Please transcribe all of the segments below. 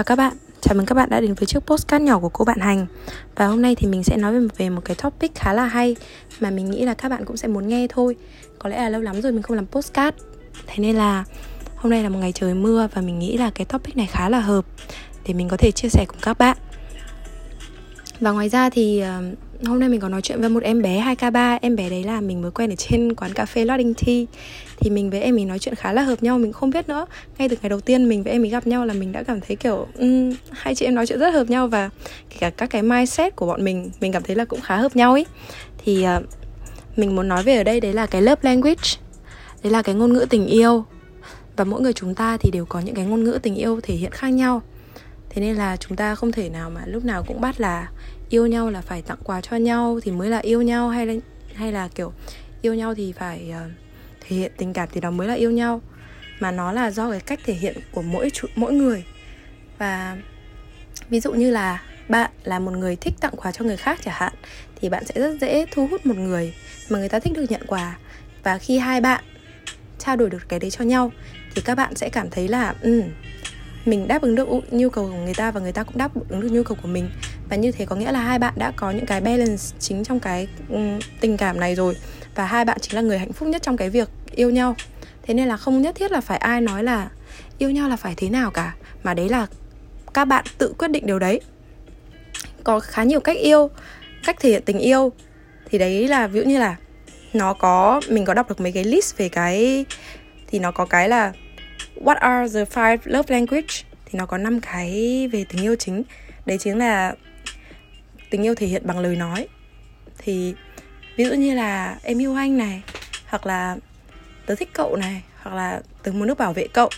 Chào các bạn, chào mừng các bạn đã đến với chiếc postcard nhỏ của cô bạn Hành. Và hôm nay thì mình sẽ nói về một cái topic khá là hay Mà mình nghĩ là các bạn cũng sẽ muốn nghe thôi. Có lẽ là lâu lắm rồi mình không làm postcard Thế nên là hôm nay là một ngày trời mưa Và mình nghĩ là cái topic này khá là hợp Để mình có thể chia sẻ cùng các bạn. Và ngoài ra thì ờ, hôm nay mình có nói chuyện với một em bé 2K3 Em bé đấy là mình mới quen ở trên quán cà phê Lodding Tea. Thì mình với em mình nói chuyện khá là hợp nhau Mình không biết nữa. Ngay từ ngày đầu tiên mình với em mình gặp nhau là mình đã cảm thấy kiểu um, Hai chị em nói chuyện rất hợp nhau Và kể cả các cái mindset của bọn mình Mình cảm thấy là cũng khá hợp nhau ấy. Thì uh, mình muốn nói về ở đây đấy là cái love language Đấy là cái ngôn ngữ tình yêu. Và mỗi người chúng ta thì đều có những cái ngôn ngữ tình yêu thể hiện khác nhau. Thế nên là chúng ta không thể nào mà lúc nào cũng bắt là yêu nhau là phải tặng quà cho nhau thì mới là yêu nhau hay là hay là kiểu yêu nhau thì phải uh, thể hiện tình cảm thì đó mới là yêu nhau. Mà nó là do cái cách thể hiện của mỗi mỗi người. Và ví dụ như là bạn là một người thích tặng quà cho người khác chẳng hạn thì bạn sẽ rất dễ thu hút một người mà người ta thích được nhận quà. Và khi hai bạn trao đổi được cái đấy cho nhau thì các bạn sẽ cảm thấy là ừ, mình đáp ứng được nhu cầu của người ta và người ta cũng đáp ứng được nhu cầu của mình. Và như thế có nghĩa là hai bạn đã có những cái balance chính trong cái um, tình cảm này rồi. Và hai bạn chính là người hạnh phúc nhất trong cái việc yêu nhau. Thế nên là không nhất thiết là phải ai nói là yêu nhau là phải thế nào cả mà đấy là các bạn tự quyết định điều đấy. Có khá nhiều cách yêu cách thể hiện tình yêu. Thì đấy là ví dụ như là nó có mình có đọc được mấy cái list về cái thì nó có cái là what are the five love language? Thì nó có năm cái về tình yêu chính. Đấy chính là tình yêu thể hiện bằng lời nói. Thì ví dụ như là em yêu anh này, hoặc là tớ thích cậu này, hoặc là tớ muốn được bảo vệ cậu.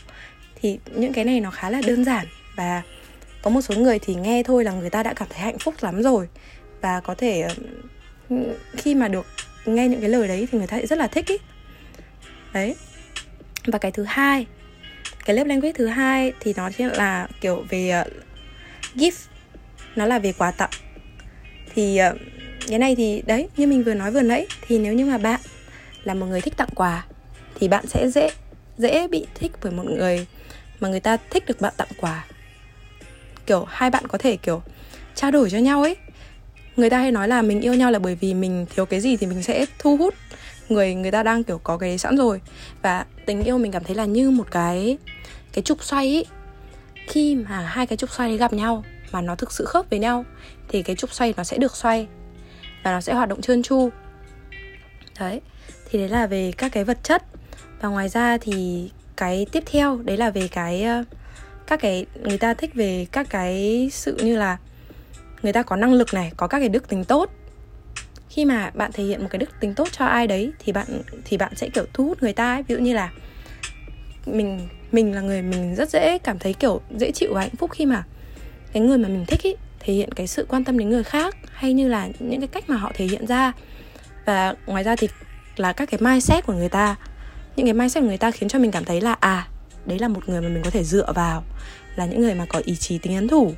Thì những cái này nó khá là đơn giản. Và có một số người thì nghe thôi là người ta đã cảm thấy hạnh phúc lắm rồi. Và có thể khi mà được nghe những cái lời đấy thì người ta sẽ rất là thích ý. Đấy. Và cái thứ hai cái lớp language thứ hai thì nó sẽ là kiểu về uh, gift nó là về quà tặng. Thì uh, cái này thì đấy như mình vừa nói vừa nãy thì nếu như mà bạn là một người thích tặng quà thì bạn sẽ dễ dễ bị thích bởi một người mà người ta thích được bạn tặng quà. Kiểu hai bạn có thể kiểu trao đổi cho nhau ấy. Người ta hay nói là mình yêu nhau là bởi vì mình thiếu cái gì thì mình sẽ thu hút người người ta đang, kiểu, có cái sẵn rồi. Và tình yêu mình cảm thấy là như một cái cái trục xoay ấy khi mà hai cái trục xoay gặp nhau mà nó thực sự khớp với nhau, thì cái trục xoay nó sẽ được xoay và nó sẽ hoạt động trơn tru. Đấy, thì đấy là về các cái vật chất. Và ngoài ra thì cái tiếp theo, đấy là về cái các cái, người ta thích về các cái sự như là người ta có năng lực này, có các cái đức tính tốt khi mà bạn thể hiện một cái đức tính tốt cho ai đấy thì bạn thì bạn sẽ, kiểu, thu hút người ta ấy. Ví dụ như là mình mình là người mình rất dễ cảm thấy, kiểu, dễ chịu và hạnh phúc khi mà cái người mà mình thích ý thể hiện cái sự quan tâm đến người khác hay như là những cái cách mà họ thể hiện ra. Và ngoài ra thì là các cái mindset của người ta. Những cái mindset của người ta khiến cho mình cảm thấy là à đấy là một người mà mình có thể dựa vào, là những người mà có ý chí tính ấn thủ.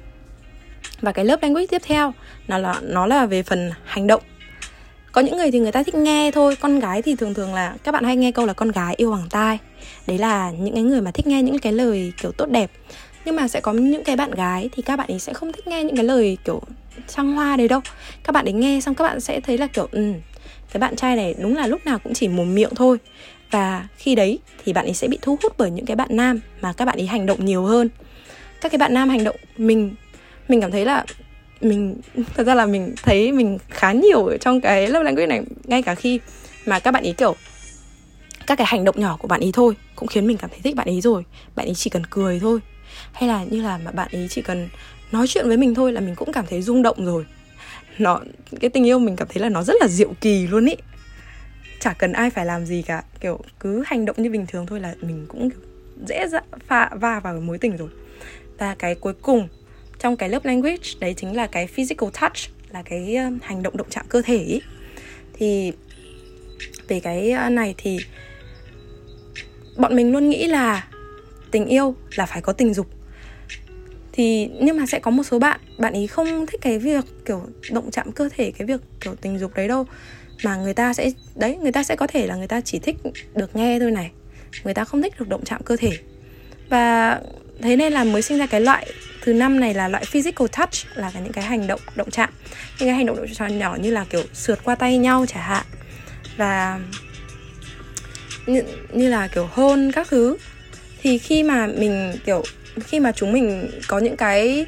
Và cái lớp language tiếp theo nó là nó là về phần hành động có những người thì người ta thích nghe thôi. Con gái thì thường thường là các bạn hay nghe câu là con gái yêu bằng tai đấy là những cái người mà thích nghe những cái lời kiểu tốt đẹp. Nhưng mà sẽ có những cái bạn gái thì các bạn ấy sẽ không thích nghe những cái lời kiểu trăng hoa đấy đâu. Các bạn ấy nghe xong các bạn sẽ thấy là kiểu ừ cái bạn trai này đúng là lúc nào cũng chỉ mồm miệng thôi và khi đấy thì bạn ấy sẽ bị thu hút bởi những cái bạn nam mà các bạn ấy hành động nhiều hơn. Các cái bạn nam hành động mình mình cảm thấy là mình, thật ra là mình thấy mình khá nhiều ở trong cái love language này, ngay cả khi mà các bạn ý, kiểu, các cái hành động nhỏ của bạn ý thôi cũng khiến mình cảm thấy thích bạn ý rồi. Bạn ý chỉ cần cười thôi. Hay là như là mà bạn ý chỉ cần nói chuyện với mình thôi là mình cũng cảm thấy rung động rồi. Nó, cái tình yêu mình cảm thấy là nó rất là diệu kỳ luôn ý. Chả cần ai phải làm gì cả. Kiểu, cứ hành động như bình thường thôi là mình cũng dễ dã pha va vào mối tình rồi. Và cái cuối cùng trong cái lớp language, đấy chính là cái physical touch, là cái um, hành động động chạm cơ thể ý. thì về cái uh, này thì bọn mình luôn nghĩ là tình yêu là phải có tình dục. Thì nhưng mà sẽ có một số bạn bạn ý không thích cái việc kiểu động chạm cơ thể, cái việc kiểu tình dục đấy đâu. Mà người ta sẽ, đấy, người ta sẽ có thể là người ta chỉ thích được nghe thôi này. Người ta không thích được động chạm cơ thể. Và thế nên là mới sinh ra cái loại thứ năm này là loại physical touch là những cái hành động động chạm. Những cái hành động động chạm nhỏ như là kiểu sượt qua tay nhau chẳng hạn. Và như, như là kiểu hôn các thứ. Thì khi mà mình kiểu khi mà chúng mình có những cái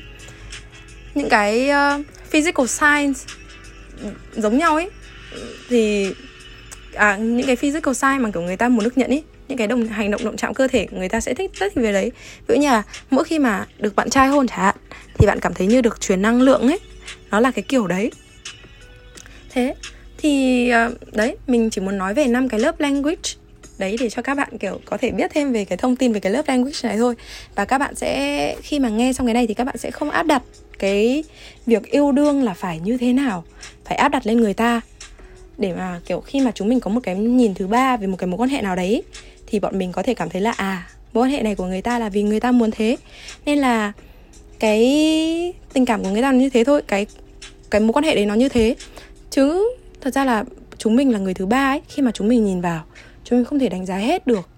những cái uh, physical signs giống nhau ấy thì à, những cái physical sign mà kiểu người ta muốn được nhận ấy những cái đồng, hành động động chạm cơ thể người ta sẽ thích rất về đấy. Ví dụ như là mỗi khi mà được bạn trai hôn chẳng hạn, thì bạn cảm thấy như được truyền năng lượng ấy. Nó là cái kiểu đấy. Thế thì ờ, đấy, mình chỉ muốn nói về năm cái lớp language đấy để cho các bạn, kiểu, có thể biết thêm về cái thông tin về cái lớp language này thôi. Và các bạn sẽ, khi mà nghe xong cái này thì các bạn sẽ không áp đặt cái việc yêu đương là phải như thế nào, phải áp đặt lên người ta. Để mà, kiểu, khi mà chúng mình có một cái nhìn thứ ba về một cái mối quan hệ nào đấy thì bọn mình có thể cảm thấy là à mối quan hệ này của người ta là vì người ta muốn thế. Nên là cái tình cảm của người ta là như thế thôi, cái cái mối quan hệ đấy nó như thế. Chứ thật ra là chúng mình là người thứ ba ấy, khi mà chúng mình nhìn vào, chúng mình không thể đánh giá hết được.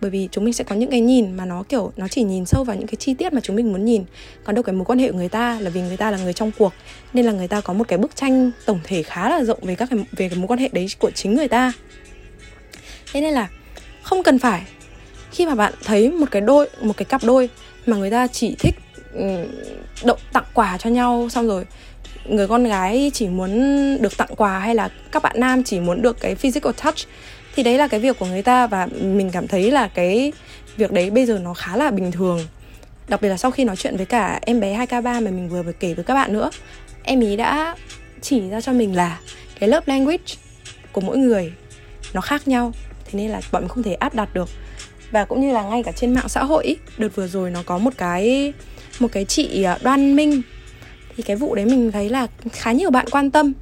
Bởi vì chúng mình sẽ có những cái nhìn mà nó kiểu, nó chỉ nhìn sâu vào những cái chi tiết mà chúng mình muốn nhìn. Còn đâu cái mối quan hệ của người ta là vì người ta là người trong cuộc. Nên là người ta có một cái bức tranh tổng thể khá là rộng về các cái, về cái mối quan hệ đấy của chính người ta. Thế nên là không cần phải. Khi mà bạn thấy một cái đôi, một cái cặp đôi mà người ta chỉ thích ừ, động tặng quà cho nhau xong rồi, người con gái chỉ muốn được tặng quà hay là các bạn nam chỉ muốn được cái physical touch, thì đấy là cái việc của người ta và mình cảm thấy là cái việc đấy bây giờ nó khá là bình thường. Đặc biệt là sau khi nói chuyện với cả em bé 2K3 mà mình vừa vừa kể với các bạn nữa, em ý đã chỉ ra cho mình là cái lớp language của mỗi người nó khác nhau thế nên là bọn mình không thể áp đặt được. Và cũng như là ngay cả trên mạng xã hội đợt vừa rồi nó có một cái một cái chị à, đoan minh. Thì cái vụ đấy mình thấy là khá nhiều bạn quan tâm.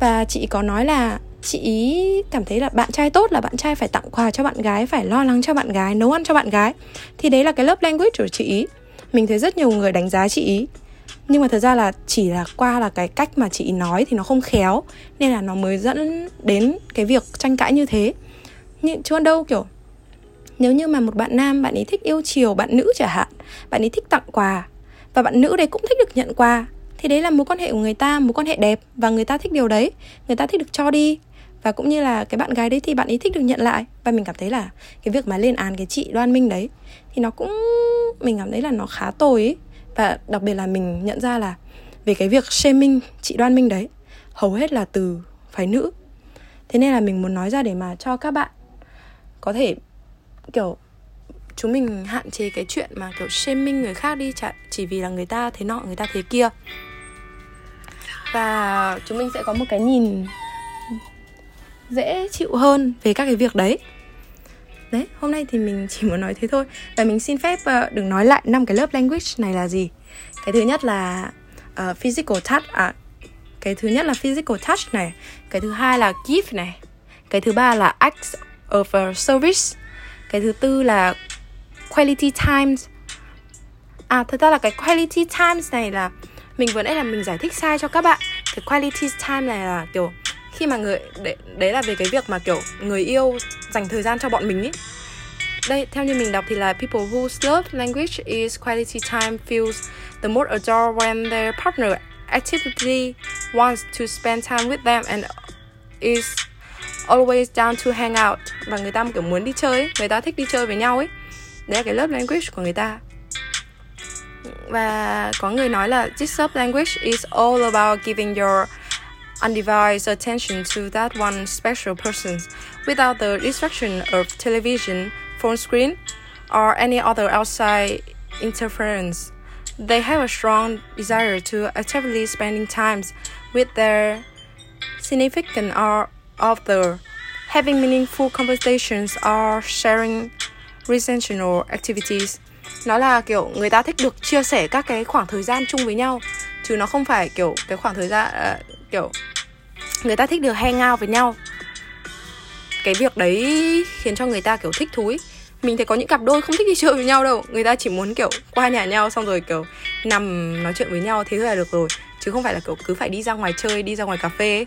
Và chị có nói là chị ý cảm thấy là bạn trai tốt là bạn trai phải tặng quà cho bạn gái, phải lo lắng cho bạn gái, nấu ăn cho bạn gái. Thì đấy là cái lớp language của chị ý. Mình thấy rất nhiều người đánh giá chị ý. Nhưng mà thật ra là chỉ là qua là cái cách mà chị nói thì nó không khéo. Nên là nó mới dẫn đến cái việc tranh cãi như thế nhưng chứ đâu, kiểu? Nếu như mà một bạn nam, bạn ấy thích yêu chiều bạn nữ chẳng hạn, bạn ấy thích tặng quà, và bạn nữ đấy cũng thích được nhận quà, thì đấy là mối quan hệ của người ta, mối quan hệ đẹp, và người ta thích điều đấy, người ta thích được cho đi. Và cũng như là cái bạn gái đấy thì bạn ấy thích được nhận lại, và mình cảm thấy là cái việc mà lên án cái chị đoan minh đấy, thì nó cũng, mình cảm thấy là nó khá tồi ấy. Và đặc biệt là mình nhận ra là về cái việc shaming chị đoan minh đấy, hầu hết là từ phái nữ. Thế nên là mình muốn nói ra để mà cho các bạn có thể kiểu chúng mình hạn chế cái chuyện mà kiểu shaming người khác đi chỉ vì là người ta thế nọ người ta thế kia. Và chúng mình sẽ có một cái nhìn dễ chịu hơn về các cái việc đấy. Đấy hôm nay thì mình chỉ muốn nói thế thôi. Và mình xin phép uh, đừng nói lại năm cái lớp language này là gì. Cái thứ nhất là uh, physical touch à cái thứ nhất là physical touch này. Cái thứ hai là gift này. Cái thứ ba là acts of uh, service. Cái thứ tư là quality times. À thật ra là cái quality times này là mình vừa nãy là mình giải thích sai cho các bạn. Cái quality time này là kiểu khi mà người đấy, đấy là về cái việc mà kiểu người yêu dành thời gian cho bọn mình ý. Đây theo như mình đọc thì là people whose love language is quality time feels the most adored when their partner actively wants to spend time with them and is always down to hang out. Và người ta kiểu muốn đi chơi người ta thích đi chơi với nhau ấy. Đấy là cái love language của người ta. Và có người nói là this love language is all about giving your undivided attention to that one special person without the distraction of television, phone screen, or any other outside interference. They have a strong desire to actively spending time with their significant other, having meaningful conversations or sharing recreational activities. Nó là kiểu người ta thích được chia sẻ các cái khoảng thời gian chung với nhau chứ nó không phải kiểu cái khoảng thời gian uh, kiểu người ta thích được hang out với nhau cái việc đấy khiến cho người ta kiểu thích thú ý. mình thấy có những cặp đôi không thích đi chơi với nhau đâu người ta chỉ muốn kiểu qua nhà nhau xong rồi kiểu nằm nói chuyện với nhau thế thôi là được rồi chứ không phải là kiểu cứ phải đi ra ngoài chơi đi ra ngoài cà phê ấy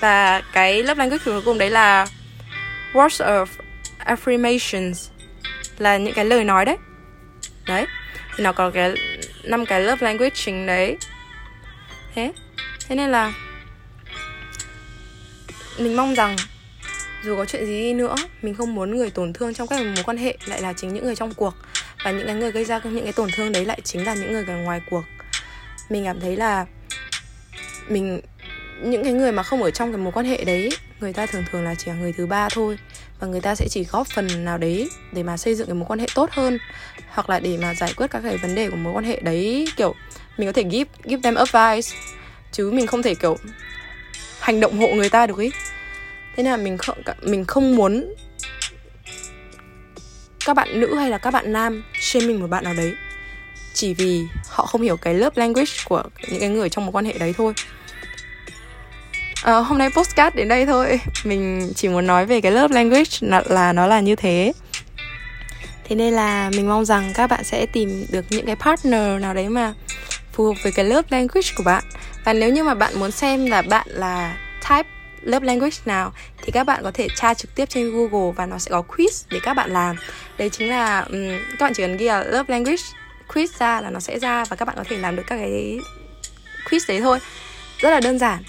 và cái lớp language cuối cùng đấy là words of affirmations. Là những cái lời nói đấy. Đấy. Thì nó có cái năm cái lớp language chính đấy. Thế. Thế nên là mình mong rằng dù có chuyện gì đi nữa, mình không muốn người tổn thương trong các mối quan hệ lại là chính những người trong cuộc. Và những cái người gây ra những cái tổn thương đấy lại chính là những người ở ngoài cuộc. Mình cảm thấy là mình những cái người mà không ở trong cái mối quan hệ đấy, người ta thường thường là chỉ là người thứ ba thôi. Và người ta sẽ chỉ góp phần nào đấy để mà xây dựng cái mối quan hệ tốt hơn, hoặc là để mà giải quyết các cái vấn đề của mối quan hệ đấy. Kiểu, mình có thể give give them advice, chứ mình không thể, kiểu, hành động hộ người ta được ý. Thế nên là mình không mình không muốn các bạn nữ hay là các bạn nam shaming một bạn nào đấy, chỉ vì họ không hiểu cái lớp language của những cái người trong mối quan hệ đấy thôi à, hôm nay postcard đến đây thôi. Mình chỉ muốn nói về cái lớp language là, là nó là như thế. Thế nên là mình mong rằng các bạn sẽ tìm được những cái partner nào đấy mà phù hợp với cái lớp language của bạn. Và nếu như mà bạn muốn xem là bạn là type lớp language nào thì các bạn có thể tra trực tiếp trên Google và nó sẽ có quiz để các bạn làm. Đấy chính là um, các bạn chỉ cần ghi là lớp language quiz ra là nó sẽ ra và các bạn có thể làm được các cái quiz đấy thôi. Rất là đơn giản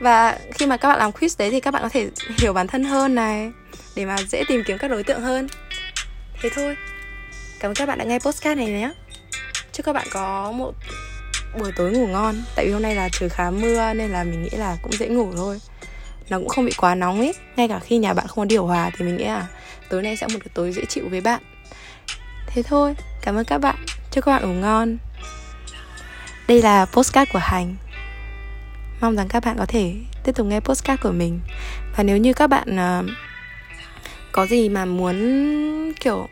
và khi mà các bạn làm quiz đấy thì các bạn có thể hiểu bản thân hơn này, để mà dễ tìm kiếm các đối tượng hơn. Thế thôi. Cảm ơn các bạn đã nghe postcard này nhé. Chúc các bạn có một buổi tối ngủ ngon. Tại vì hôm nay là trời khá mưa nên là mình nghĩ là cũng dễ ngủ thôi. Nó cũng không bị quá nóng ấy ngay cả khi nhà bạn không có điều hòa thì mình nghĩ là tối nay sẽ một cái tối dễ chịu với bạn. Thế thôi. Cảm ơn các bạn. Chúc các bạn ngủ ngon. Đây là postcard của hành mong rằng các bạn có thể tiếp tục nghe postcard của mình. Và nếu như các bạn uh, có gì mà muốn kiểu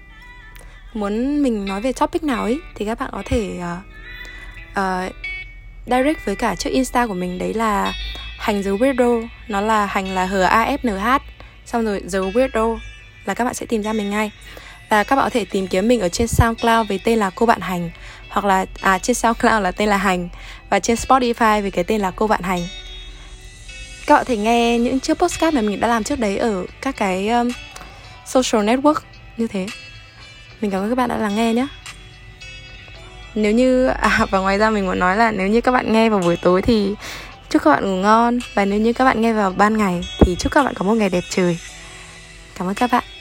muốn mình nói về topic nào ấy thì các bạn có thể uh, uh, direct với cả trước insta của mình. Đấy là hành dấu weirdo. Nó là hành là h a f n h. Xong rồi dấu weirdo là các bạn sẽ tìm ra mình ngay và các bạn có thể tìm kiếm mình ở trên SoundCloud với tên là cô bạn hành hoặc là à trên SoundCloud là tên là hành và trên Spotify với cái tên là cô bạn hành. Các bạn có thể nghe những chiếc postcard mà mình đã làm trước đấy ở các cái um, social network như thế. Mình cảm ơn các bạn đã lắng nghe nhé. Nếu như à và ngoài ra mình muốn nói là nếu như các bạn nghe vào buổi tối thì chúc các bạn ngủ ngon và nếu như các bạn nghe vào ban ngày thì chúc các bạn có một ngày đẹp trời. Cảm ơn các bạn.